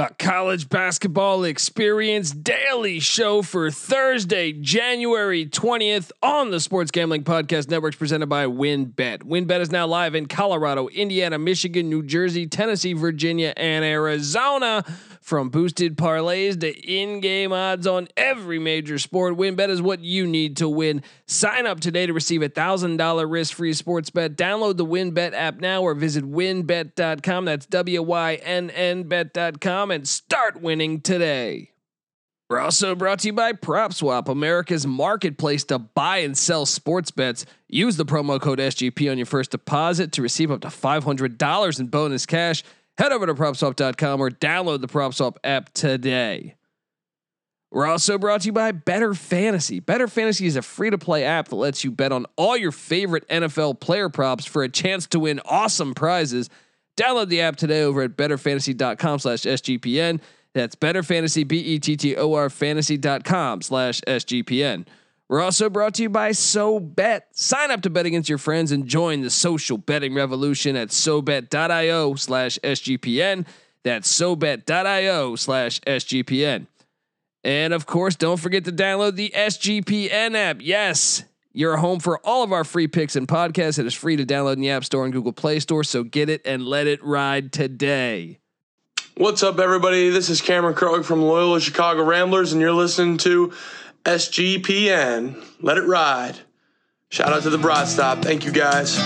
The college basketball experience daily show for Thursday, January 20th on the Sports Gambling Podcast Networks presented by WynnBet. WynnBet is now live in Colorado, Indiana, Michigan, New Jersey, Tennessee, Virginia, and Arizona. From boosted parlays to in-game odds on every major sport, WynnBet is what you need to win. Sign up today to receive a thousand dollar risk-free sports bet. Download the WynnBet app now or visit wynnbet.com. That's W-Y-N-N bet.com and start winning today. We're also brought to you by PropSwap, America's marketplace to buy and sell sports bets. Use the promo code SGP on your first deposit to receive up to $500 in bonus cash. Head over to propswap.com or download the PropSwap app today. We're also brought to you by Bettor Fantasy. Bettor Fantasy is a free to play app that lets you bet on all your favorite NFL player props for a chance to win awesome prizes. Download the app today over at bettorfantasy.com slash SGPN. That's Bettor Fantasy, B E T T O R fantasy.com slash SGPN. We're also brought to you by SoBet. Sign up to bet against your friends and join the social betting revolution at SoBet.io slash SGPN. That's SoBet.io slash SGPN. And of course, don't forget to download the SGPN app. Yes, you're home for all of our free picks and podcasts. It is free to download in the App Store and Google Play Store. So get it and let it ride today. What's up, everybody? This is Cameron Krog from Loyola Chicago Ramblers, and you're listening to SGPN. Let it ride. Shout out to the Broad Stop. Thank you, guys.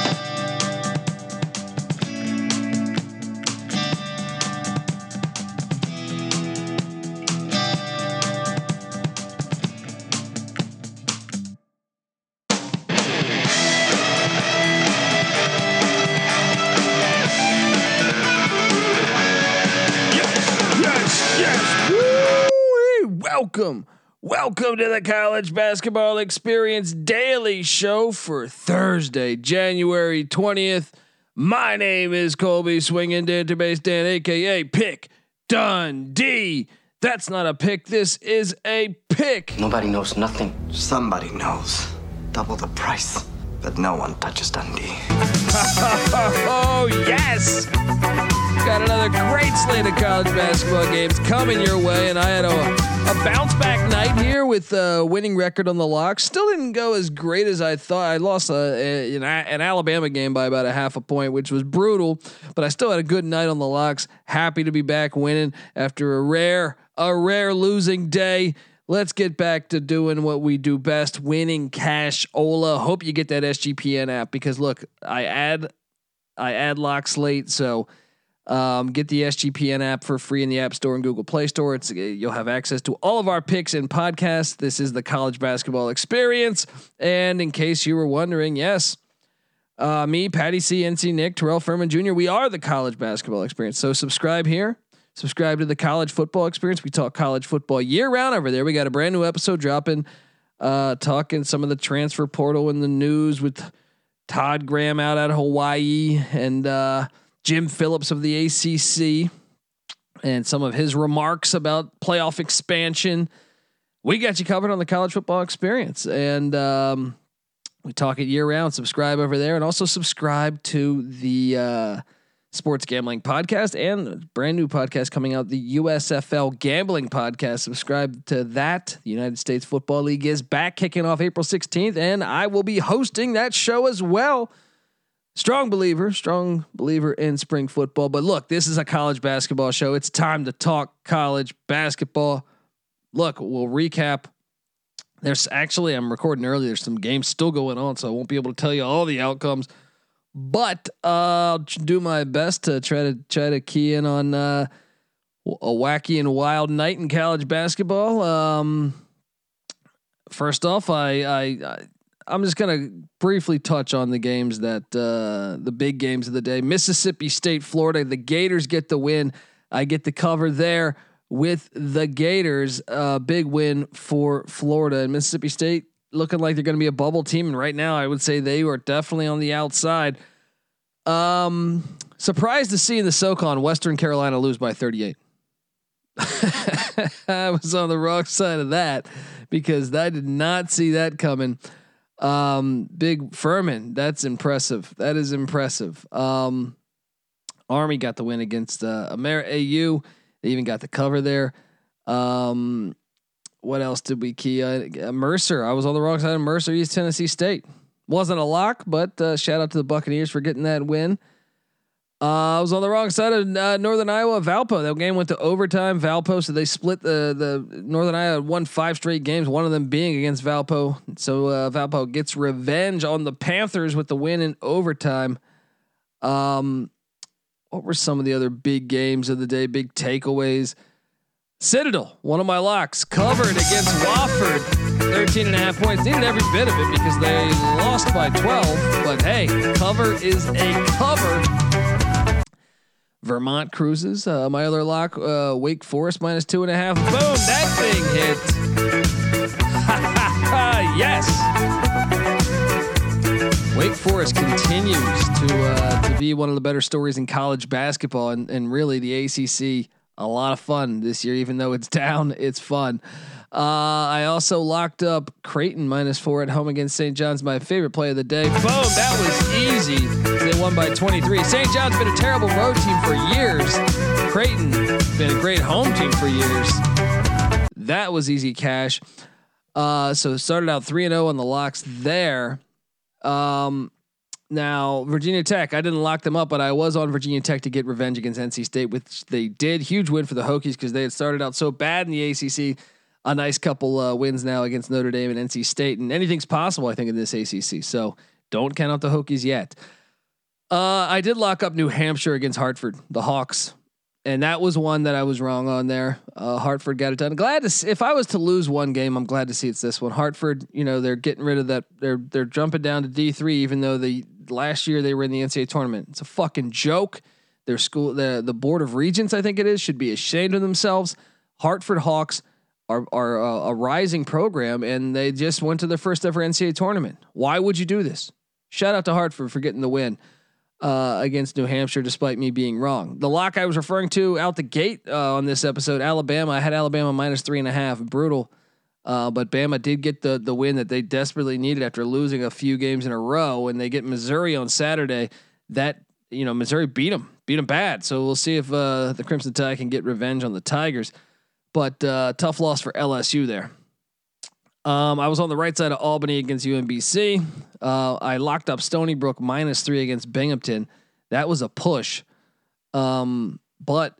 Welcome to the College Basketball Experience Daily Show for Thursday, January 20th. My name is Colby Swinging Database Dan, aka Pick Dundee. That's not a pick, this is a pick. Nobody knows nothing. Somebody knows. Double the price. But no one touches Dundee. Oh, yes! Got another great slate of college basketball games coming your way, and I had a, a bounce back night here with a winning record on the lock. Still didn't go as great as I thought. I lost a, a, an, an Alabama game by about a half a point, which was brutal, but I still had a good night on the locks. Happy to be back winning after a rare, a rare losing day. Let's get back to doing what we do best, winning cash. Ola, hope you get that SGPN app because look, I add I add lock slate, so um, get the SGPN app for free in the App Store and Google Play Store. It's you'll have access to all of our picks and podcasts. This is the college basketball experience, and in case you were wondering, yes, uh, me, Patty C, NC Nick, Terrell Furman Jr. We are the college basketball experience. So subscribe here. Subscribe to the college football experience. We talk college football year round over there. We got a brand new episode dropping, uh, talking some of the transfer portal in the news with Todd Graham out at Hawaii and uh, Jim Phillips of the ACC and some of his remarks about playoff expansion. We got you covered on the college football experience. And um, we talk it year round. Subscribe over there and also subscribe to the uh, Sports Gambling Podcast and brand new podcast coming out, the USFL Gambling Podcast. Subscribe to that. The United States Football League is back, kicking off April 16th, and I will be hosting that show as well. Strong believer, strong believer in spring football. But look, this is a college basketball show. It's time to talk college basketball. Look, we'll recap. There's actually, I'm recording early. There's some games still going on, so I won't be able to tell you all the outcomes. But uh, I'll do my best to try to try to key in on uh, a wacky and wild night in college basketball. Um, first off, I, I, I I'm just gonna briefly touch on the games that uh, the big games of the day. Mississippi State, Florida. The Gators get the win. I get the cover there with the Gators. Uh, big win for Florida and Mississippi State. Looking like they're going to be a bubble team, and right now I would say they are definitely on the outside. Um, surprised to see the SoCon Western Carolina lose by 38. I was on the wrong side of that because I did not see that coming. Um, big Furman, that's impressive. That is impressive. Um, Army got the win against uh, Amer AU. They even got the cover there. Um, what else did we key? Uh, Mercer. I was on the wrong side of Mercer, East Tennessee State. Wasn't a lock, but uh, shout out to the Buccaneers for getting that win. Uh, I was on the wrong side of uh, Northern Iowa. Valpo. That game went to overtime. Valpo, so they split the the Northern Iowa won five straight games. One of them being against Valpo. So uh, Valpo gets revenge on the Panthers with the win in overtime. Um, what were some of the other big games of the day? Big takeaways. Citadel, one of my locks, covered against Wofford. 13 and a half points. Needed every bit of it because they lost by 12. But hey, cover is a cover. Vermont cruises. Uh, my other lock, uh, Wake Forest minus two and a half. Boom, that thing hit. yes. Wake Forest continues to uh, to be one of the better stories in college basketball, and, and really the ACC a lot of fun this year. Even though it's down, it's fun. Uh, I also locked up Creighton minus four at home against St. John's. My favorite play of the day. Boom! That was easy. They won by 23. St. John's been a terrible road team for years. Creighton been a great home team for years. That was easy cash. Uh, so started out three and zero on the locks there. Um, now, Virginia Tech, I didn't lock them up, but I was on Virginia Tech to get revenge against NC State, which they did. Huge win for the Hokies because they had started out so bad in the ACC. A nice couple uh, wins now against Notre Dame and NC State, and anything's possible, I think, in this ACC. So don't count out the Hokies yet. Uh, I did lock up New Hampshire against Hartford, the Hawks, and that was one that I was wrong on there. Uh, Hartford got it done. Glad to see, if I was to lose one game, I'm glad to see it's this one. Hartford, you know, they're getting rid of that. They're they're jumping down to D three, even though the last year they were in the NCAA tournament. It's a fucking joke. Their school, the the board of regents, I think it is, should be ashamed of themselves. Hartford Hawks are are a, a rising program, and they just went to their first ever NCAA tournament. Why would you do this? Shout out to Hartford for getting the win uh, against New Hampshire, despite me being wrong. The lock I was referring to out the gate uh, on this episode, Alabama. I had Alabama minus three and a half. Brutal. Uh, but Bama did get the the win that they desperately needed after losing a few games in a row, and they get Missouri on Saturday. That you know Missouri beat them, beat them bad. So we'll see if uh, the Crimson Tide can get revenge on the Tigers. But uh, tough loss for LSU there. Um, I was on the right side of Albany against UMBC. Uh, I locked up Stony Brook minus three against Binghamton. That was a push. Um, but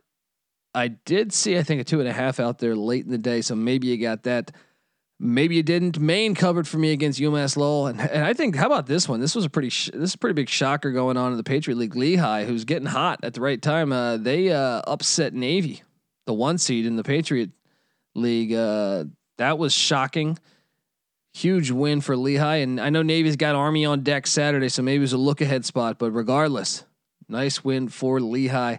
I did see, I think, a two and a half out there late in the day. So maybe you got that. Maybe you didn't. Maine covered for me against UMass Lowell, and, and I think how about this one? This was a pretty sh- this is a pretty big shocker going on in the Patriot League. Lehigh, who's getting hot at the right time, uh, they uh, upset Navy, the one seed in the Patriot League. Uh, that was shocking. Huge win for Lehigh, and I know Navy's got Army on deck Saturday, so maybe it was a look ahead spot. But regardless, nice win for Lehigh.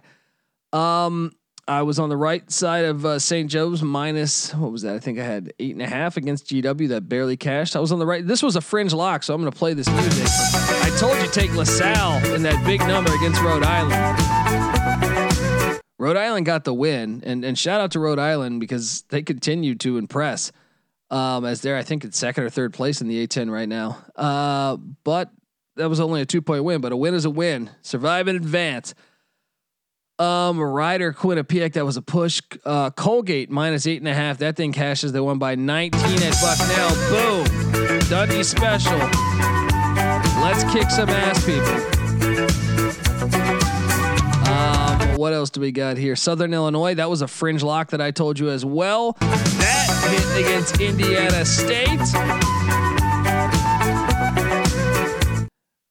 Um, I was on the right side of uh, St. Joe's minus what was that? I think I had eight and a half against GW that barely cashed. I was on the right. This was a fringe lock, so I'm going to play this music. I told you take LaSalle in that big number against Rhode Island. Rhode Island got the win, and and shout out to Rhode Island because they continue to impress. Um, as they're I think it's second or third place in the A10 right now. Uh, but that was only a two point win, but a win is a win. Survive and advance. Um, Rider Quinnipiac, that was a push. Uh, Colgate minus eight and a half. That thing cashes. They won by 19 at Bucknell. Boom. Dundee special. Let's kick some ass, people. What else do we got here? Southern Illinois. That was a fringe lock that I told you as well. That hit against Indiana State.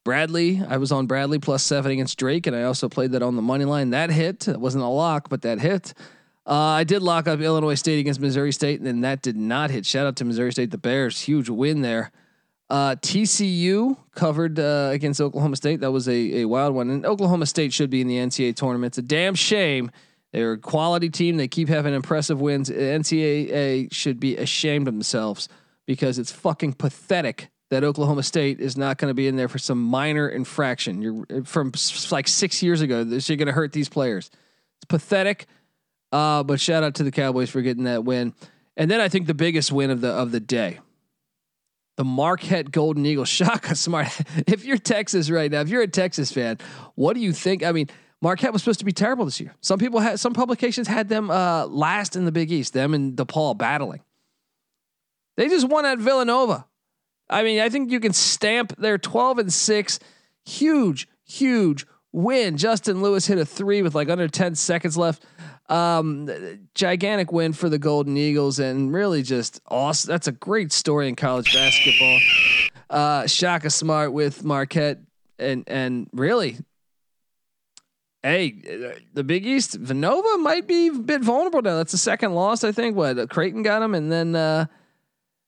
Bradley, I was on Bradley plus seven against Drake, and I also played that on the money line. That hit. It wasn't a lock, but that hit. Uh, I did lock up Illinois State against Missouri State, and then that did not hit. Shout out to Missouri State, the Bears, huge win there. Uh, TCU covered uh, against Oklahoma State. That was a, a wild one, and Oklahoma State should be in the NCAA tournament. It's a damn shame. They're a quality team. They keep having impressive wins. NCAA should be ashamed of themselves because it's fucking pathetic that Oklahoma State is not going to be in there for some minor infraction. You're from like six years ago. This you're going to hurt these players. It's pathetic. Uh, but shout out to the Cowboys for getting that win. And then I think the biggest win of the of the day, the Marquette Golden Eagles. Shaka smart. if you're Texas right now, if you're a Texas fan, what do you think? I mean, Marquette was supposed to be terrible this year. Some people had some publications had them uh, last in the Big East, them and DePaul battling. They just won at Villanova. I mean, I think you can stamp their 12 and 6 huge, huge win. Justin Lewis hit a three with like under 10 seconds left. Um, gigantic win for the Golden Eagles and really just awesome. That's a great story in college basketball. Uh, Shaka Smart with Marquette and and really hey, the Big East, Vinova might be a bit vulnerable now. That's the second loss, I think. What Creighton got him, and then uh,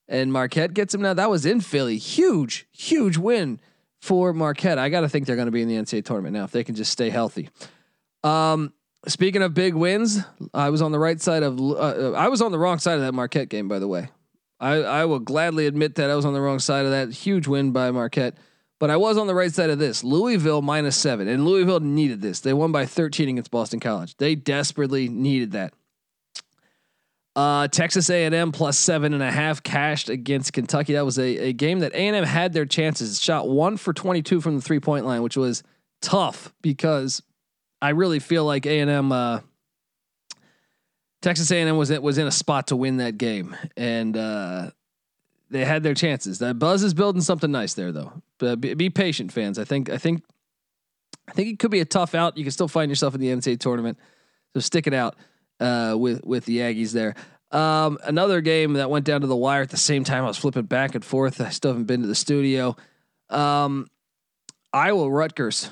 and Marquette gets him now. That was in Philly, huge, huge win for Marquette. I got to think they're going to be in the NCAA tournament now if they can just stay healthy. Um, speaking of big wins, I was on the right side of. Uh, I was on the wrong side of that Marquette game, by the way. I, I will gladly admit that I was on the wrong side of that huge win by Marquette. But I was on the right side of this. Louisville minus seven, and Louisville needed this. They won by 13 against Boston College. They desperately needed that. Uh, Texas A&M plus seven and a half cashed against Kentucky. That was a, a game that A&M had their chances. Shot one for 22 from the three point line, which was tough because I really feel like A&M, uh, Texas A&M was was in a spot to win that game, and uh, they had their chances. That Buzz is building something nice there, though. But be, be, patient, fans. I think I think I think it could be a tough out. You can still find yourself in the NCAA tournament, so stick it out uh, with with the Aggies there. Um, another game that went down to the wire at the same time. I was flipping back and forth. I still haven't been to the studio. Um, Iowa Rutgers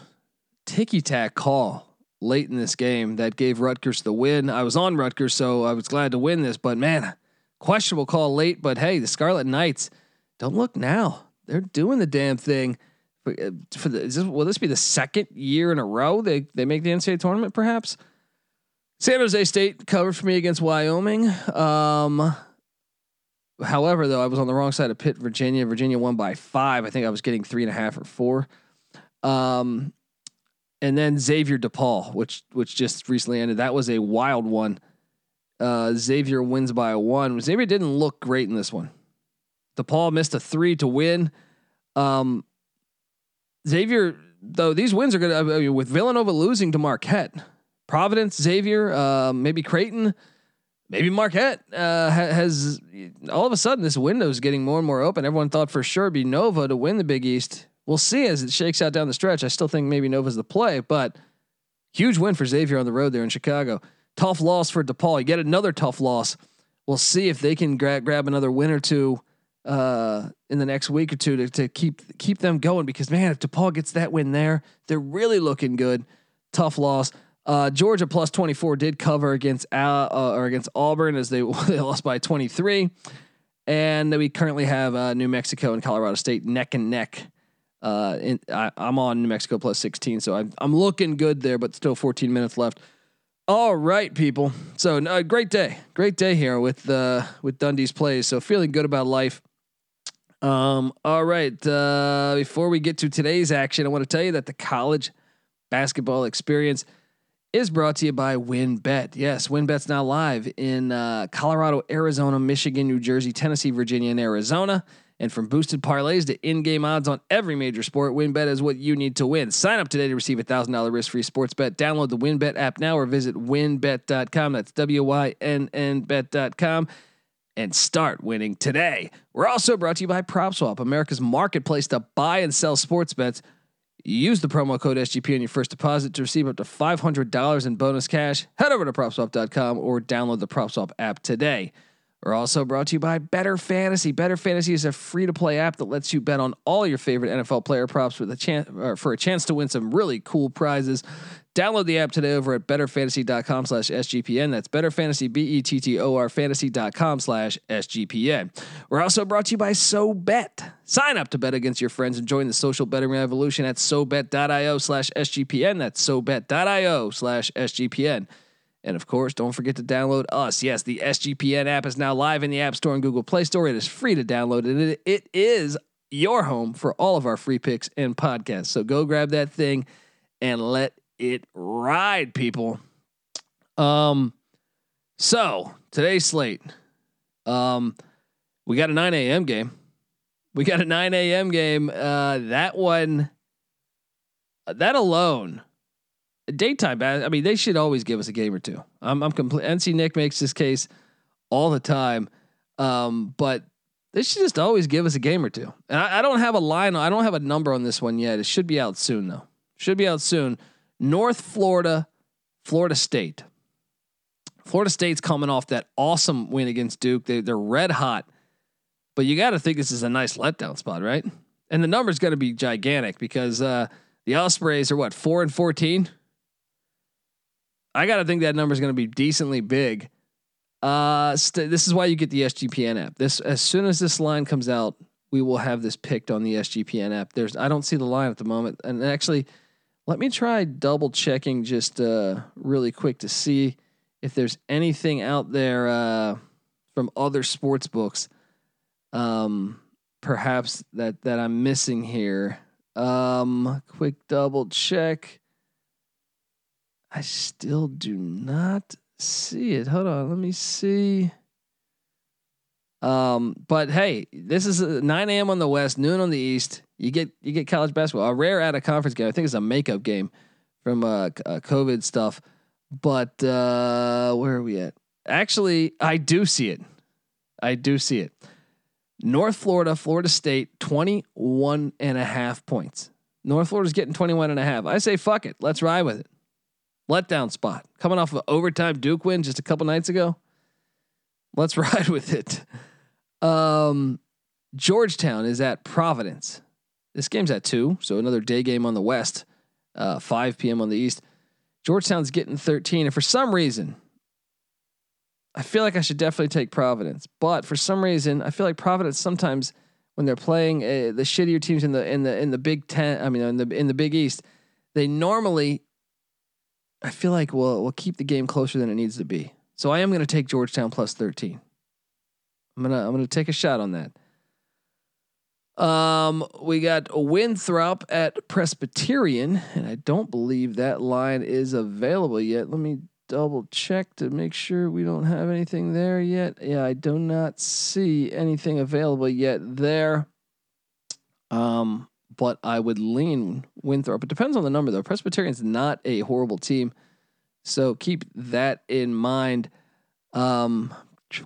ticky tack call late in this game that gave Rutgers the win. I was on Rutgers, so I was glad to win this. But man, questionable call late, but hey, the Scarlet Knights don't look now. They're doing the damn thing. For, uh, for the, this, will this be the second year in a row they they make the NCAA tournament? Perhaps. San Jose State covered for me against Wyoming. Um, however, though, I was on the wrong side of Pitt, Virginia. Virginia won by five. I think I was getting three and a half or four. Um, and then Xavier DePaul, which which just recently ended. That was a wild one. Uh, Xavier wins by one. Xavier didn't look great in this one. DePaul missed a three to win. Um, Xavier, though, these wins are going mean, with Villanova losing to Marquette, Providence, Xavier, uh, maybe Creighton, maybe Marquette uh, has all of a sudden this window is getting more and more open. Everyone thought for sure be Nova to win the Big East. We'll see as it shakes out down the stretch. I still think maybe Nova's the play, but huge win for Xavier on the road there in Chicago. Tough loss for DePaul. You get another tough loss. We'll see if they can gra- grab another win or two uh, in the next week or two to, to keep keep them going. Because man, if DePaul gets that win there, they're really looking good. Tough loss. Uh, Georgia plus 24 did cover against uh, or against Auburn as they, they lost by 23. And we currently have uh, New Mexico and Colorado State neck and neck. Uh, I, am on New Mexico plus 16, so I'm, I'm looking good there, but still 14 minutes left. All right, people. So uh, great day, great day here with uh, with Dundee's plays. So feeling good about life. Um, all right. Uh, before we get to today's action, I want to tell you that the college basketball experience is brought to you by WynnBET. Yes, WynnBET's now live in uh, Colorado, Arizona, Michigan, New Jersey, Tennessee, Virginia, and Arizona. And from boosted parlays to in-game odds on every major sport, WynnBET is what you need to win. Sign up today to receive a thousand dollar risk-free sports bet. Download the WynnBET app now or visit wynnbet.com. That's W-Y-N-N bet.com and start winning today. We're also brought to you by PropSwap, America's marketplace to buy and sell sports bets. Use the promo code SGP on your first deposit to receive up to $500 in bonus cash. Head over to PropSwap.com or download the PropSwap app today. We're also brought to you by Bettor Fantasy. Bettor Fantasy is a free to play app that lets you bet on all your favorite NFL player props with a chance for a chance to win some really cool prizes. Download the app today over at bettorfantasy.com slash SGPN. That's betterfantasy, B-E-T-T-O-R fantasy.com slash SGPN. We're also brought to you by SoBet. Sign up to bet against your friends and join the social betting revolution at SoBet.io slash SGPN. That's SoBet.io slash SGPN. And of course, don't forget to download us. Yes, the SGPN app is now live in the App Store and Google Play Store. It is free to download, and it, is your home for all of our free picks and podcasts. So go grab that thing and let it ride, people. Um, so today's slate. Um, we got a 9 a.m. game. We got a 9 a.m. game. Uh, that one, that alone daytime. I mean, they should always give us a game or two. I'm, I'm complete. NC Nick makes this case all the time, um, but they should just always give us a game or two. And I, I don't have a line. I don't have a number on this one yet. It should be out soon though. Should be out soon. North Florida, Florida State. Florida State's coming off that awesome win against Duke. They, they're red hot, but you got to think this is a nice letdown spot, right? And the number's going to be gigantic because uh, the Ospreys are what four and fourteen. I got to think that number is going to be decently big. Uh, st- this is why you get the SGPN app. This as soon as this line comes out, we will have this picked on the SGPN app. There's I don't see the line at the moment, and actually, let me try double checking just uh, really quick to see if there's anything out there uh, from other sports books. Um, perhaps that that I'm missing here. Um, quick double check. I still do not see it. Hold on, let me see. Um, but hey, this is 9 a.m. on the west, noon on the east. You get you get college basketball. A rare out of conference game. I think it's a makeup game from uh, uh COVID stuff. But uh where are we at? Actually, I do see it. I do see it. North Florida, Florida State, 21 and a half points. North Florida's getting 21 and a half. I say fuck it. Let's ride with it. Letdown spot. Coming off of overtime Duke win just a couple nights ago. Let's ride with it. Um, Georgetown is at Providence. This game's at two, so another day game on the west, uh, 5 p.m. on the east. Georgetown's getting 13, and for some reason, I feel like I should definitely take Providence, but for some reason, I feel like Providence sometimes when they're playing uh, the shittier teams in the in the in the Big Ten, I mean in the in the Big East, they normally, I feel like we'll we'll keep the game closer than it needs to be. So I am going to take Georgetown plus 13. I'm gonna I'm gonna take a shot on that. Um, we got Winthrop at Presbyterian, and I don't believe that line is available yet. Let me double check to make sure we don't have anything there yet. Yeah, I do not see anything available yet there. Um, but I would lean Winthrop. It depends on the number though. Presbyterian's not a horrible team, so keep that in mind. Um,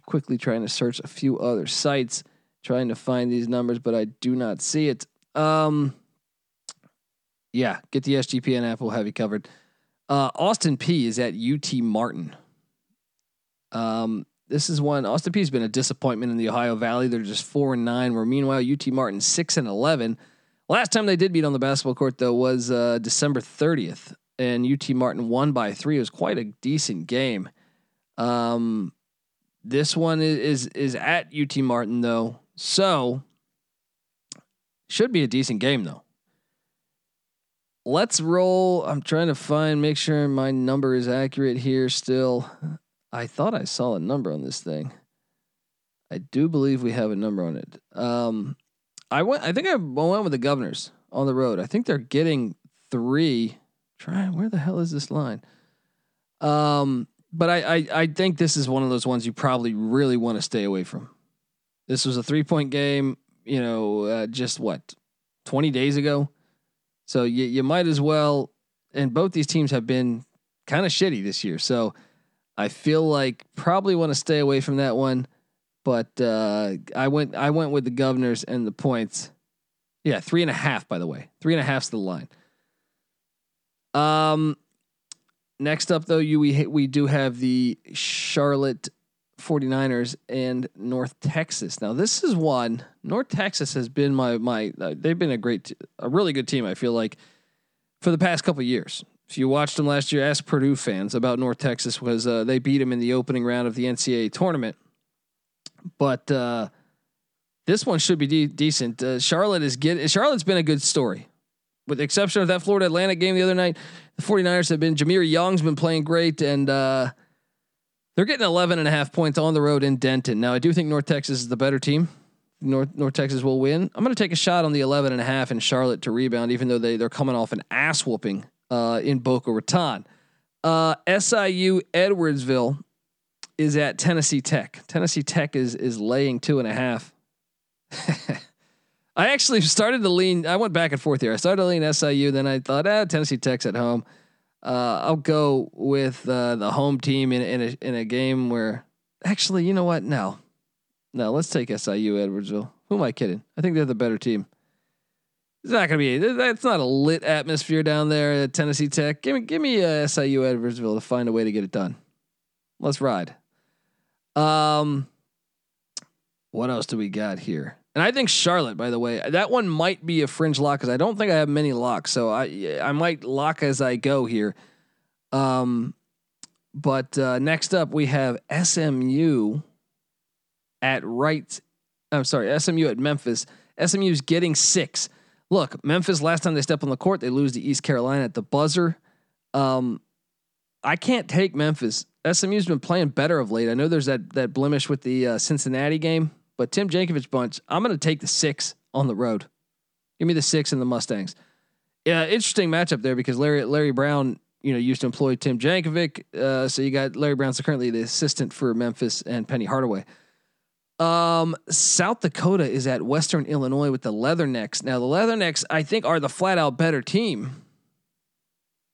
quickly trying to search a few other sites, trying to find these numbers, but I do not see it. Um, yeah, get the SGPN app. We'll have you covered. Uh, Austin Peay is at UT Martin. Um, this is one Austin Peay has been a disappointment in the Ohio Valley. They're just four and nine. Where meanwhile UT Martin six and eleven. Last time they did beat on the basketball court though was uh, December thirtieth, and UT Martin won by three. It was quite a decent game. Um, this one is, is is at UT Martin though, so should be a decent game though let's roll. I'm trying to find, make sure my number is accurate here still. I thought I saw a number on this thing. I do believe we have a number on it. Um, I went. I think I went with the Governors on the road. I think they're getting three. Try where the hell is this line? Um, but I, I I think this is one of those ones you probably really want to stay away from. This was a three point game. You know, uh, just what twenty days ago. So you you might as well. And both these teams have been kind of shitty this year. So I feel like probably want to stay away from that one. But uh, I went I went with the Governors and the points. Yeah, three and a half. By the way, three and a half's the line. Um, next up though, you we we do have the Charlotte 49ers and North Texas. Now this is one North Texas has been my my uh, they've been a great a really good team I feel like for the past couple years. If you watched them last year, ask Purdue fans about North Texas was uh, they beat them in the opening round of the NCAA tournament. But uh, this one should be de- decent. Uh, Charlotte is get Charlotte's been a good story. With the exception of that Florida Atlantic game the other night, the 49ers have been Jahmir Young's been playing great and uh, they're getting 11 and a half points on the road in Denton. Now, I do think North Texas is the better team. North North Texas will win. I'm going to take a shot on the 11 and a half in Charlotte to rebound, even though they they're coming off an ass whooping uh, in Boca Raton. Uh, SIU Edwardsville is at Tennessee Tech. Tennessee Tech is is laying two and a half. I actually started to lean. I went back and forth here. I started to lean SIU, then I thought, ah, Tennessee Tech's at home. Uh, I'll go with uh, the home team in in a, in a game where actually, you know what? No, no. Let's take SIU Edwardsville. Who am I kidding? I think they're the better team. It's not gonna be. That's not a lit atmosphere down there at Tennessee Tech. Give me, give me a SIU Edwardsville to find a way to get it done. Let's ride. Um, what else do we got here? And I think Charlotte, by the way, that one might be a fringe lock because I don't think I have many locks, so I I might lock as I go here. Um, but uh, next up we have SMU at right. I'm sorry, SMU at Memphis. SMU's getting six. Look, Memphis last time they step on the court, they lose to East Carolina at the buzzer. Um, I can't take Memphis. SMU's been playing better of late. I know there's that that blemish with the uh, Cincinnati game but Tim Jankovich bunch, I'm going to take the six on the road. Give me the six and the Mustangs. Yeah, interesting matchup there because Larry Larry Brown, you know, used to employ Tim Jankovich. Uh, so you got Larry Brown's currently the assistant for Memphis and Penny Hardaway. Um, South Dakota is at Western Illinois with the Leathernecks. Now the Leathernecks, I think, are the flat out better team,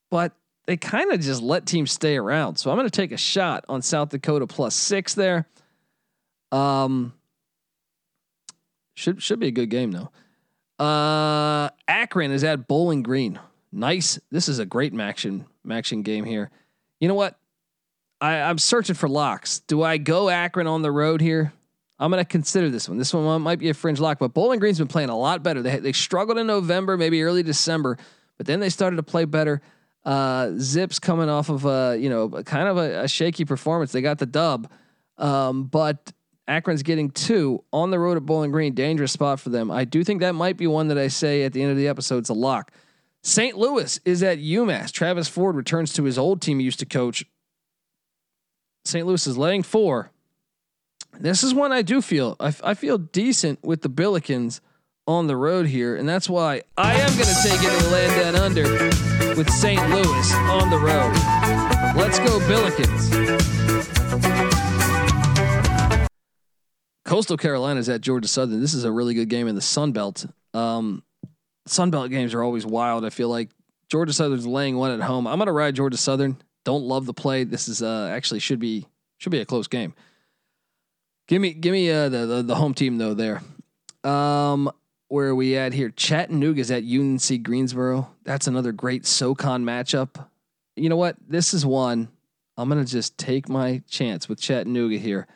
but they kind of just let teams stay around. So I'm going to take a shot on South Dakota plus six there. Um, should should be a good game though. Uh, Akron is at Bowling Green. Nice. This is a great action action game here. You know what? I, I'm searching for locks. Do I go Akron on the road here? I'm going to consider this one. This one might be a fringe lock, but Bowling Green's been playing a lot better. They they struggled in November, maybe early December, but then they started to play better. Uh, Zips coming off of a you know kind of a, a shaky performance. They got the dub, um, but Akron's getting two on the road at Bowling Green. Dangerous spot for them. I do think that might be one that I say at the end of the episode. It's a lock. St. Louis is at UMass. Travis Ford returns to his old team he used to coach. St. Louis is laying four. This is one I do feel. I, I feel decent with the Billikens on the road here, and that's why I am going to take it and land that under with St. Louis on the road. Let's go Billikens. Coastal Carolina is at Georgia Southern. This is a really good game in the Sun Belt. Um, Sun Belt games are always wild. I feel like Georgia Southern's laying one at home. I'm gonna ride Georgia Southern. Don't love the play. This is uh, actually should be should be a close game. Give me give me uh, the, the, the home team though there. Um, where are we at here? Chattanooga's at UNC Greensboro. That's another great SoCon matchup. You know what? This is one. I'm gonna just take my chance with Chattanooga here.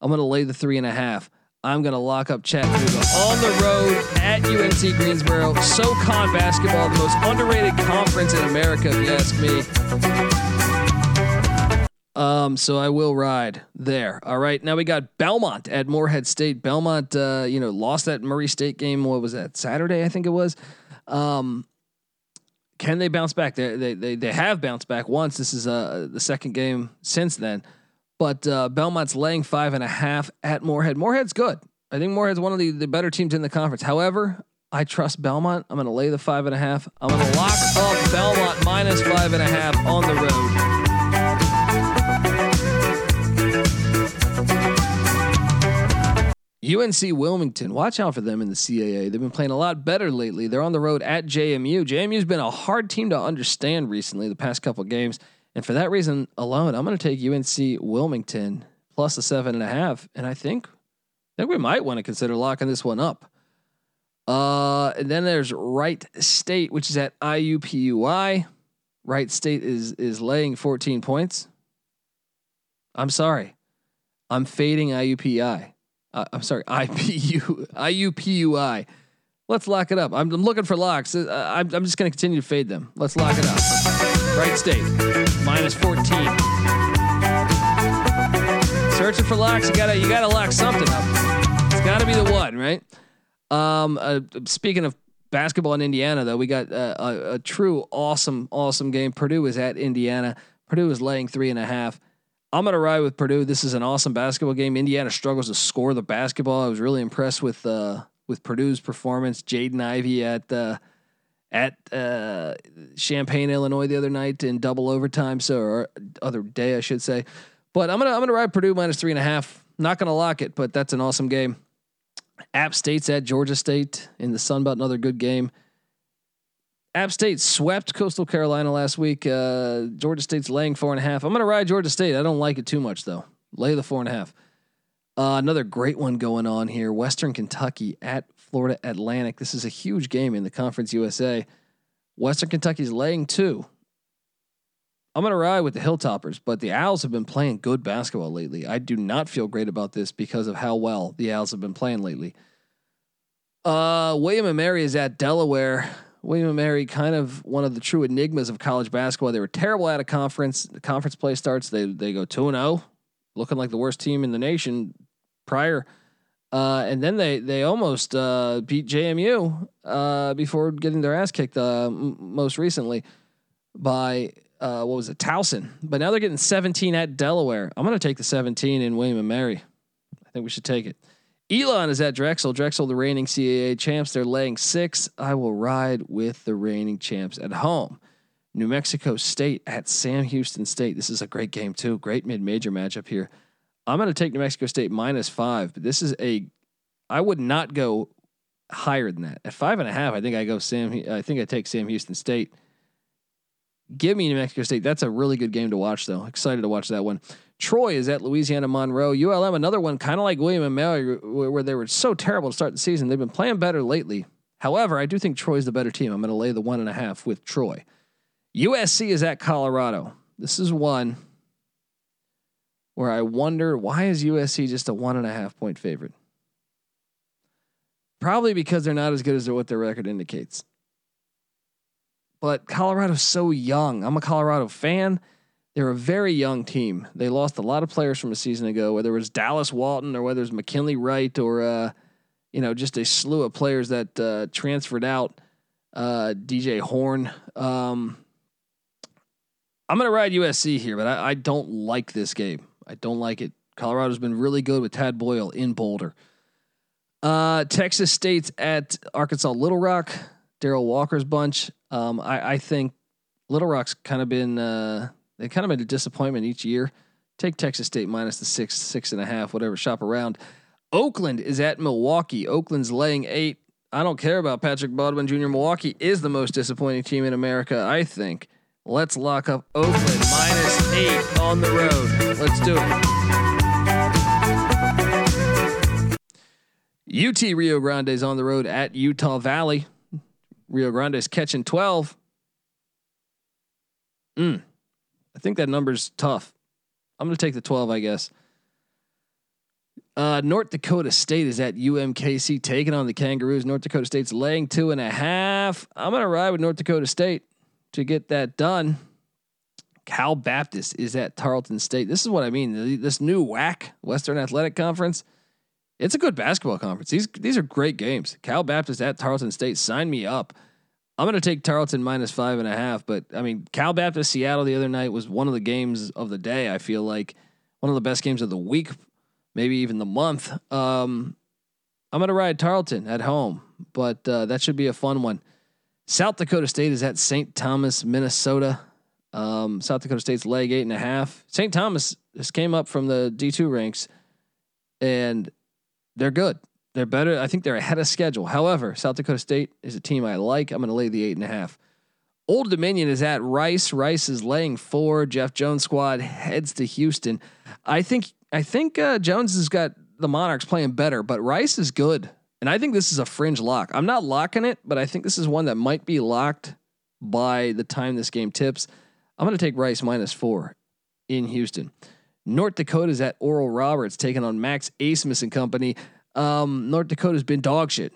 I'm going to lay the three and a half. I'm going to lock up Chattanooga on the road at UNC Greensboro. SoCon basketball, the most underrated conference in America, if you ask me. Um, so I will ride there. All right. Now we got Belmont at Morehead State. Belmont, uh, you know, lost that Murray State game. What was that? Saturday, I think it was. Um, can they bounce back? They they they, they have bounced back once. This is uh the second game since then. But uh, Belmont's laying five and a half at Morehead. Morehead's good. I think Morehead's one of the, the better teams in the conference. However, I trust Belmont. I'm going to lay the five and a half. I'm going to lock up Belmont minus five and a half on the road. UNC Wilmington, watch out for them in the CAA. They've been playing a lot better lately. They're on the road at JMU. JMU's been a hard team to understand recently, the past couple games. And for that reason alone, I'm going to take UNC Wilmington plus a seven and a half. And I think, I think we might want to consider locking this one up. Uh, and then there's Wright State, which is at IUPUI. Wright State is is laying 14 points. I'm sorry, I'm fading IUPI. Uh, I'm sorry, IPU IUPUI. Let's lock it up. I'm, I'm looking for locks. Uh, I'm, I'm just going to continue to fade them. Let's lock it up. Wright State, minus 14. Searching for locks. You gotta you gotta lock something up. It's got to be the one, right? Um, uh, speaking of basketball in Indiana, though, we got uh, a, a, true awesome, awesome game. Purdue is at Indiana. Purdue is laying three and a half. I'm gonna ride with Purdue. This is an awesome basketball game. Indiana struggles to score the basketball. I was really impressed with uh, with Purdue's performance. Jaden Ivey at uh, at uh, Champaign, Illinois, the other night in double overtime. So or other day, I should say. But I'm gonna I'm gonna ride Purdue minus three and a half. Not gonna lock it, but that's an awesome game. App State's at Georgia State in the Sun Belt, another good game. App State swept Coastal Carolina last week. Uh, Georgia State's laying four and a half. I'm going to ride Georgia State. I don't like it too much though. Lay the four and a half. Uh, another great one going on here. Western Kentucky at Florida Atlantic. This is a huge game in the Conference USA. Western Kentucky's laying two. I'm going to ride with the Hilltoppers, but the Owls have been playing good basketball lately. I do not feel great about this because of how well the Owls have been playing lately. Uh, William and Mary is at Delaware. William and Mary, kind of one of the true enigmas of college basketball. They were terrible at a conference. The conference play starts. They they go two and zero, oh, looking like the worst team in the nation prior. Uh, and then they they almost uh, beat JMU uh, before getting their ass kicked uh, m- most recently by uh, what was it Towson. But now they're getting 17 at Delaware. I'm going to take the 17 in William and Mary. I think we should take it. Elon is at Drexel. Drexel, the reigning CAA champs. They're laying six. I will ride with the reigning champs at home. New Mexico State at Sam Houston State. This is a great game, too. Great mid major matchup here. I'm going to take New Mexico State minus five, but this is a, I would not go higher than that. At five and a half, I think I go Sam, I think I take Sam Houston State. Give me New Mexico State. That's a really good game to watch, though. Excited to watch that one. Troy is at Louisiana Monroe. ULM, another one kind of like William and Mary, where they were so terrible to start the season. They've been playing better lately. However, I do think Troy's the better team. I'm going to lay the one and a half with Troy. USC is at Colorado. This is one where I wonder why is USC just a one and a half point favorite? Probably because they're not as good as what their record indicates. But Colorado's so young. I'm a Colorado fan. They're a very young team. They lost a lot of players from a season ago, whether it was Dallas Walton or whether it was McKinley Wright or uh, you know just a slew of players that uh, transferred out. Uh, DJ Horn. Um, I'm gonna ride USC here, but I, I don't like this game. I don't like it. Colorado's been really good with Tad Boyle in Boulder. Uh, Texas State's at Arkansas Little Rock. Darrell Walker's bunch. Um, I, I think Little Rock's kind of been uh, they kind of been a disappointment each year. Take Texas State minus the six, six and a half, whatever. Shop around. Oakland is at Milwaukee. Oakland's laying eight. I don't care about Patrick Baldwin Jr. Milwaukee is the most disappointing team in America, I think. Let's lock up Oakland minus eight on the road. Let's do it. UT Rio Grande is on the road at Utah Valley. Rio Grande is catching 12. Mm. I think that number's tough. I'm going to take the 12, I guess. Uh, North Dakota State is at UMKC taking on the Kangaroos. North Dakota State's laying two and a half. I'm going to ride with North Dakota State to get that done. Cal Baptist is at Tarleton State. This is what I mean. This new WAC Western Athletic Conference. It's a good basketball conference. These these are great games. Cal Baptist at Tarleton State. Sign me up. I'm going to take Tarleton minus five and a half. But I mean, Cal Baptist Seattle the other night was one of the games of the day. I feel like one of the best games of the week, maybe even the month. Um, I'm going to ride Tarleton at home, but uh, that should be a fun one. South Dakota State is at St. Thomas, Minnesota. Um, South Dakota State's leg eight and a half. St. Thomas just came up from the D2 ranks, and they're good. They're better. I think they're ahead of schedule. However, South Dakota State is a team I like. I'm going to lay the eight and a half. Old Dominion is at Rice. Rice is laying four. Jeff Jones squad heads to Houston. I think I think uh, Jones has got the Monarchs playing better, but Rice is good, and I think this is a fringe lock. I'm not locking it, but I think this is one that might be locked by the time this game tips. I'm going to take Rice minus four in Houston. North Dakota's at Oral Roberts taking on Max Abmas and company. Um, North Dakota's been dog shit,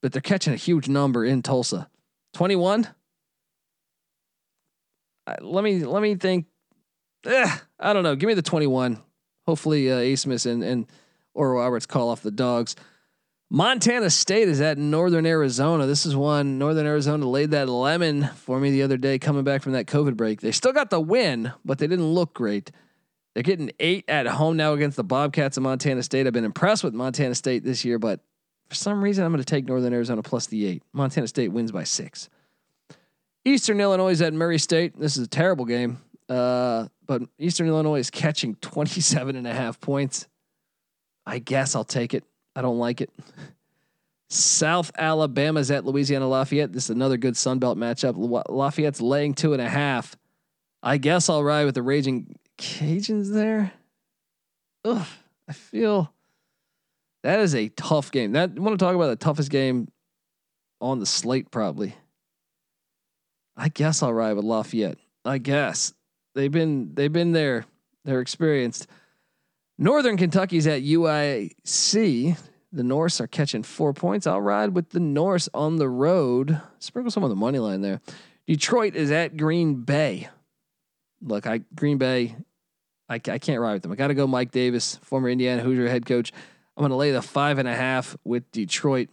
but they're catching a huge number in Tulsa. 21. Uh, let me let me think. Eh, I don't know. Give me the 21. Hopefully, uh, Abmas and and Oral Roberts call off the dogs. Montana State is at Northern Arizona. This is one Northern Arizona laid that lemon for me the other day coming back from that COVID break. They still got the win, but they didn't look great. They're getting eight at home now against the Bobcats of Montana State. I've been impressed with Montana State this year, but for some reason, I'm going to take Northern Arizona plus the eight. Montana State wins by six. Eastern Illinois is at Murray State. This is a terrible game, uh, but Eastern Illinois is catching 27 and a half points. I guess I'll take it. I don't like it. South Alabama's at Louisiana Lafayette. This is another good Sun Belt matchup. Lafayette's laying two and a half. I guess I'll ride with the Raging Cajuns there. Ugh, I feel that is a tough game. That want to talk about the toughest game on the slate, probably. I guess I'll ride with Lafayette. I guess they've been they've been there. They're experienced. Northern Kentucky's at UIC. The Norse are catching four points. I'll ride with the Norse on the road. Sprinkle some on the money line there. Detroit is at Green Bay. Look, I Green Bay. I, I can't ride with them. I got to go. Mike Davis, former Indiana Hoosier head coach. I'm going to lay the five and a half with Detroit.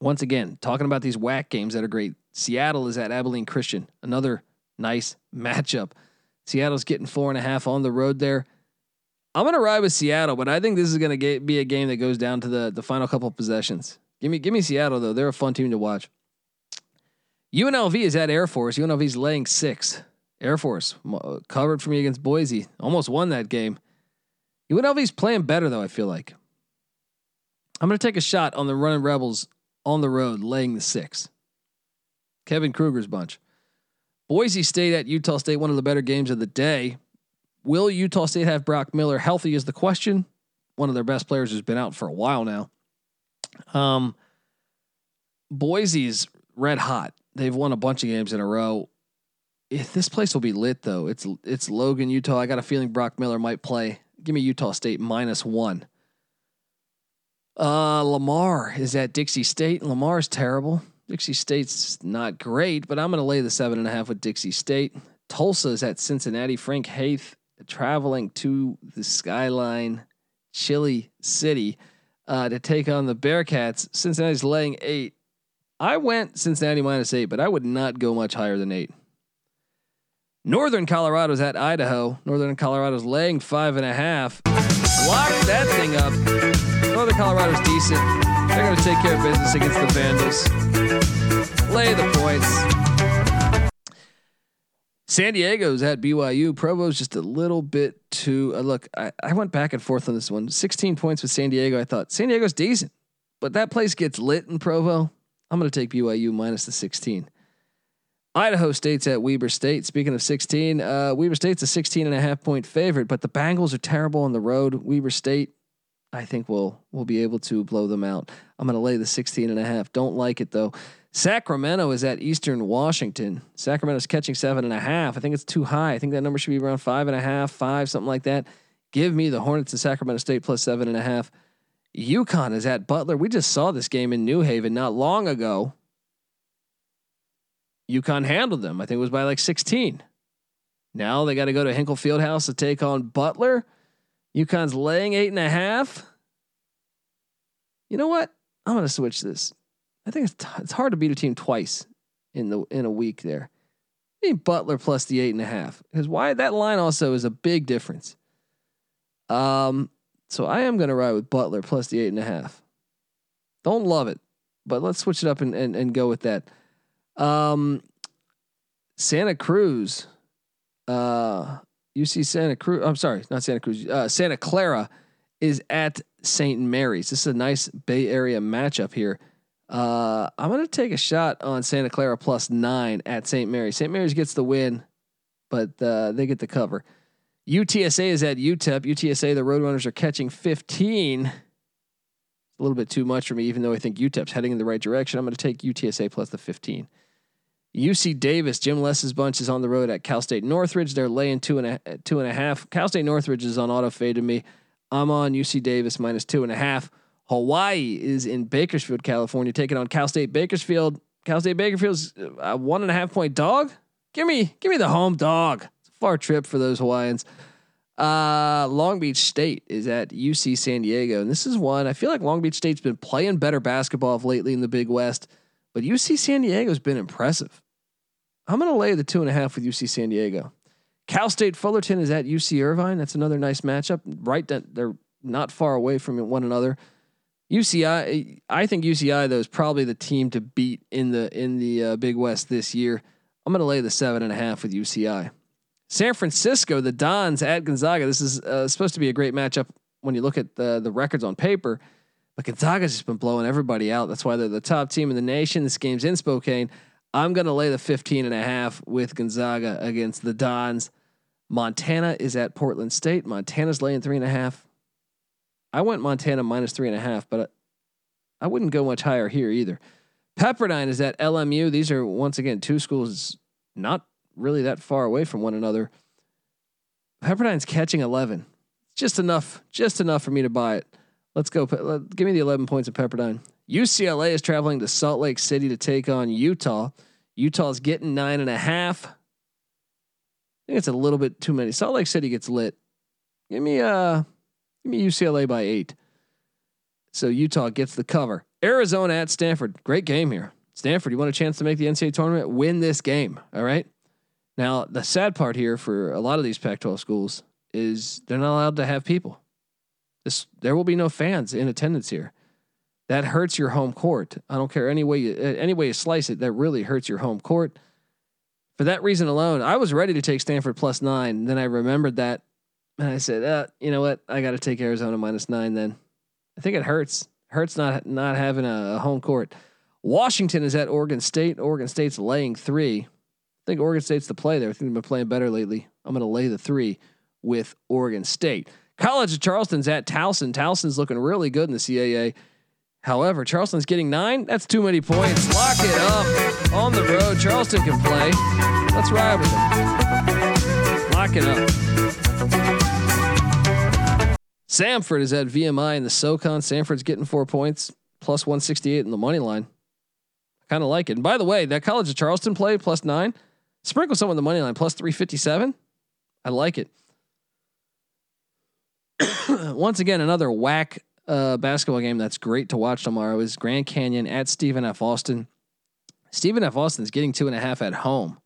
Once again, talking about these WAC games that are great. Seattle is at Abilene Christian, another nice matchup. Seattle's getting four and a half on the road there. I'm going to ride with Seattle, but I think this is going to be a game that goes down to the the final couple possessions. Give me give me Seattle though; they're a fun team to watch. UNLV is at Air Force. UNLV's laying six. Air Force covered for me against Boise. Almost won that game. UNLV's playing better though. I feel like. I'm going to take a shot on the running Rebels on the road, laying the six. Kevin Kruger's bunch. Boise State at Utah State, one of the better games of the day. Will Utah State have Brock Miller healthy? Is the question. One of their best players who's been out for a while now. Um, Boise's red hot. They've won a bunch of games in a row. This place will be lit though. It's it's Logan, Utah. I got a feeling Brock Miller might play. Give me Utah State minus one. Uh, Lamar is at Dixie State. Lamar's terrible. Dixie State's not great, but I'm going to lay the seven and a half with Dixie State. Tulsa is at Cincinnati. Frank Haith traveling to the Skyline Chili City uh, to take on the Bearcats. Cincinnati's laying eight. I went Cincinnati minus eight, but I would not go much higher than eight. Northern Colorado's at Idaho. Northern Colorado's laying five and a half. Lock that thing up. Northern Colorado's decent. They're going to take care of business against the Vandals. Lay the points. San Diego's at BYU. Provo's just a little bit too. Uh, look, I, I went back and forth on this one. 16 points with San Diego. I thought San Diego's decent, but that place gets lit in Provo. I'm going to take BYU minus the 16. Idaho State's at Weber State. Speaking of 16, uh, Weber State's a 16 and a half point favorite, but the Bengals are terrible on the road. Weber State, I think we'll we'll be able to blow them out. I'm going to lay the 16 and a half. Don't like it though. Sacramento is at Eastern Washington. Sacramento's catching seven and a half. I think it's too high. I think that number should be around five and a half, five, something like that. Give me the Hornets and Sacramento State plus seven and a half. UConn is at Butler. We just saw this game in New Haven not long ago. UConn handled them. I think it was by like 16. Now they got to go to Hinkle Fieldhouse to take on Butler. UConn's laying eight and a half. You know what? I'm going to switch this. I think it's t- it's hard to beat a team twice in the in a week there. I mean Butler plus the eight and a half because why that line also is a big difference. Um, so I am going to ride with Butler plus the eight and a half. Don't love it, but let's switch it up and and, and go with that. Um, Santa Cruz, uh, UC Santa Cruz. I'm sorry, not Santa Cruz. Uh, Santa Clara is at St. Mary's. This is a nice Bay Area matchup here. Uh, I'm gonna take a shot on Santa Clara plus nine at St. Mary's. St. Mary's gets the win, but uh, they get the cover. UTSA is at UTEP. UTSA, the Roadrunners are catching 15. It's A little bit too much for me, even though I think UTEP's heading in the right direction. I'm going to take UTSA plus the 15. UC Davis, Jim Les's bunch is on the road at Cal State Northridge. They're laying two and a two and a half. Cal State Northridge is on auto fade to me. I'm on UC Davis minus two and a half. Hawaii is in Bakersfield, California, taking on Cal State Bakersfield. Cal State Bakersfield's a one and a half point dog. Give me, give me the home dog. It's a far trip for those Hawaiians. Uh, Long Beach State is at UC San Diego, and this is one I feel like Long Beach State's been playing better basketball lately in the Big West. But UC San Diego's been impressive. I'm going to lay the two and a half with UC San Diego. Cal State Fullerton is at UC Irvine. That's another nice matchup. Right, they're not far away from one another. UCI, I think UCI though is probably the team to beat in the in the uh, Big West this year. I'm going to lay the seven and a half with UCI. San Francisco, the Dons at Gonzaga. This is uh, supposed to be a great matchup when you look at the the records on paper. But Gonzaga's just been blowing everybody out. That's why they're the top team in the nation. This game's in Spokane. I'm going to lay the 15 and a half with Gonzaga against the Dons. Montana is at Portland State. Montana's laying three and a half. I went Montana minus three and a half, but I wouldn't go much higher here either. Pepperdine is at LMU. These are once again two schools not really that far away from one another. Pepperdine's catching 11. Just enough, just enough for me to buy it. Let's go. Give me the 11 points of Pepperdine. UCLA is traveling to Salt Lake City to take on Utah. Utah's getting nine and a half. I think it's a little bit too many. Salt Lake City gets lit. Give me uh give me UCLA by eight. So Utah gets the cover. Arizona at Stanford. Great game here. Stanford, you want a chance to make the NCAA tournament? Win this game. All right. Now, the sad part here for a lot of these Pac 12 schools is they're not allowed to have people. This, there will be no fans in attendance here. That hurts your home court. I don't care any way you, any way you slice it. That really hurts your home court. For that reason alone, I was ready to take Stanford plus nine. Then I remembered that, and I said, uh, "You know what? I got to take Arizona nine. Then I think it hurts. Hurts not not having a, a home court. Washington is at Oregon State. Oregon State's laying three. I think Oregon State's the play there. I think they've been playing better lately. I'm going to lay the three with Oregon State. College of Charleston's at Towson. Towson's looking really good in the CAA. However, Charleston's getting nine. That's too many points. Lock it up on the road. Charleston can play. Let's ride with them. Lock it up. Samford is at VMI in the SoCon. Samford's getting four points, plus 168 in the money line. I kind of like it. And by the way, that College of Charleston play plus nine, sprinkle some on the money line, plus 357. I like it. Once again, another WAC uh, basketball game that's great to watch tomorrow is Grand Canyon at Stephen F. Austin. Stephen F. Austin's getting two and a half at home.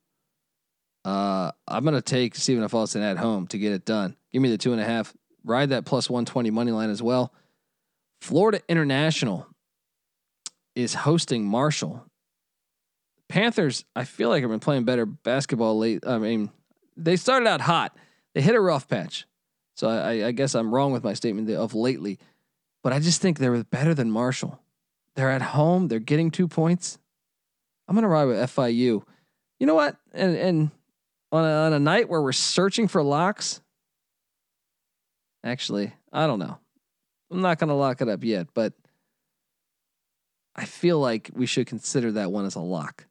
Uh, I'm gonna take Stephen F. Austin at home to get it done. Give me the two and a half. Ride that plus 120 money line as well. Florida International is hosting Marshall. Panthers, I feel like I've been playing better basketball late. I mean, they started out hot. They hit a rough patch. So I, I guess I'm wrong with my statement of lately, but I just think they're better than Marshall. They're at home. They're getting two points. I'm gonna ride with FIU. You know what? And and on a, on a night where we're searching for locks, actually, I don't know. I'm not gonna lock it up yet, but I feel like we should consider that one as a lock.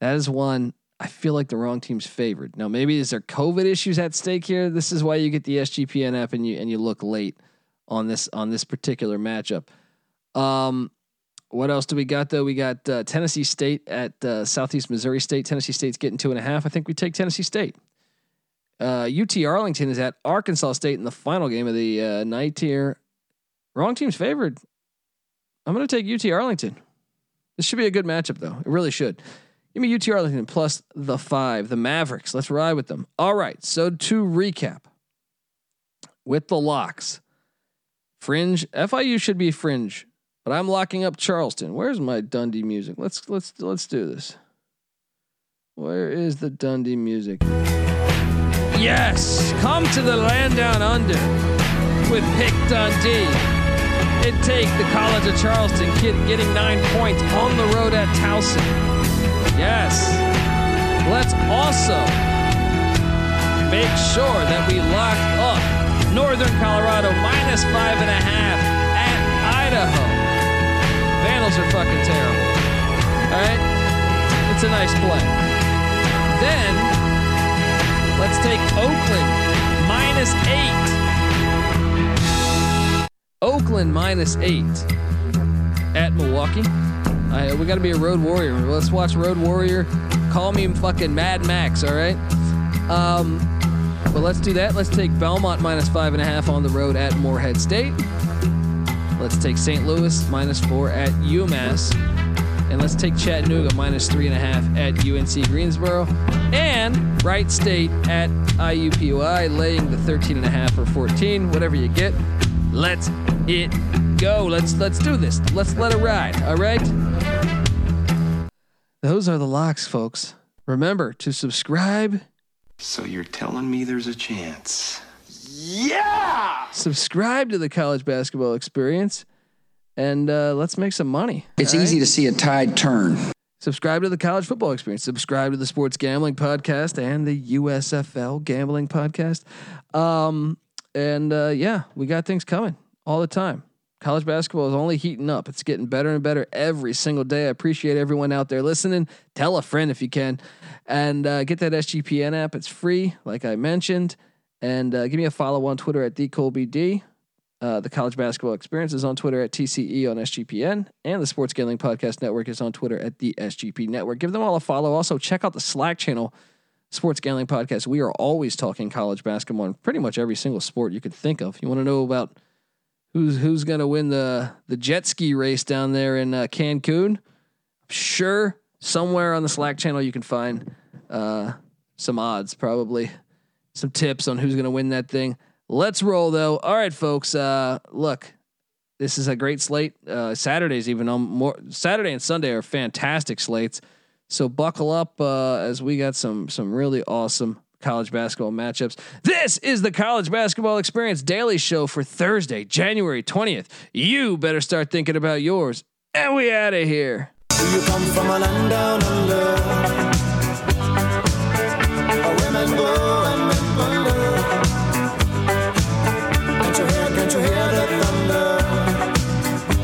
That is one I feel like the wrong team's favored. Now, maybe is there COVID issues at stake here? This is why you get the SGPN app and you and you look late on this on this particular matchup. Um, what else do we got though? We got uh, Tennessee State at uh, Southeast Missouri State. Tennessee State's getting two and a half. I think we take Tennessee State. Uh, UT Arlington is at Arkansas State in the final game of the uh, night here. Wrong team's favored. I'm going to take UT Arlington. This should be a good matchup though. It really should. Give me UT Arlington plus the five, the Mavericks. Let's ride with them. All right. So to recap with the locks, fringe, FIU should be fringe, but I'm locking up Charleston. Where's my Dundee music? Let's let's let's do this. Where is the Dundee music? Yes, come to the land down under with Pick Dundee. It take the College of Charleston kid getting nine points on the road at Towson. Yes. Let's also make sure that we lock Northern Colorado minus five and a half at Idaho. Vandals are fucking terrible. All right? It's a nice play. Then let's take Oakland minus eight. Oakland minus eight at Milwaukee. I, we got to be a road warrior. Let's watch Road Warrior. Call me fucking Mad Max. All right. Um, but let's do that. Let's take Belmont minus five and a half on the road at Morehead State. Let's take St. Louis minus four at UMass. And let's take Chattanooga minus three and a half at UNC Greensboro. And Wright State at IUPUI laying the 13 and a half or 14, whatever you get. Let's it go. Let's let's do this. Let's let it ride. All right. Those are the locks, folks. Remember to subscribe. So you're telling me there's a chance? Yeah! Subscribe to the college basketball experience. and uh, let's make some money. It's easy to see a tide turn. Subscribe to the College Football Experience. Subscribe to the Sports Gambling Podcast and the USFL Gambling Podcast. Um, and uh, yeah, we got things coming all the time. College basketball is only heating up. It's getting better and better every single day. I appreciate everyone out there listening. Tell a friend if you can, and uh, get that SGPN app. It's free, like I mentioned. And uh, give me a follow on Twitter at dcolbd. Uh, the College Basketball Experience is on Twitter at TCE on SGPN, and the Sports Gambling Podcast Network is on Twitter at the SGP Network. Give them all a follow. Also, check out the Slack channel, Sports Gambling Podcast. We are always talking college basketball and pretty much every single sport you could think of. You want to know about who's who's going to win the the jet ski race down there in uh, Cancun? Sure somewhere on the Slack channel you can find uh, some odds, probably some tips on who's going to win that thing. Let's roll though. All right, folks. Uh, look, this is a great slate. Uh, Saturdays even on more Saturday and Sunday are fantastic slates. So buckle up uh, as we got some some really awesome college basketball matchups. This is the College Basketball Experience Daily Show for Thursday, January twentieth. You better start thinking about yours. And we out of here.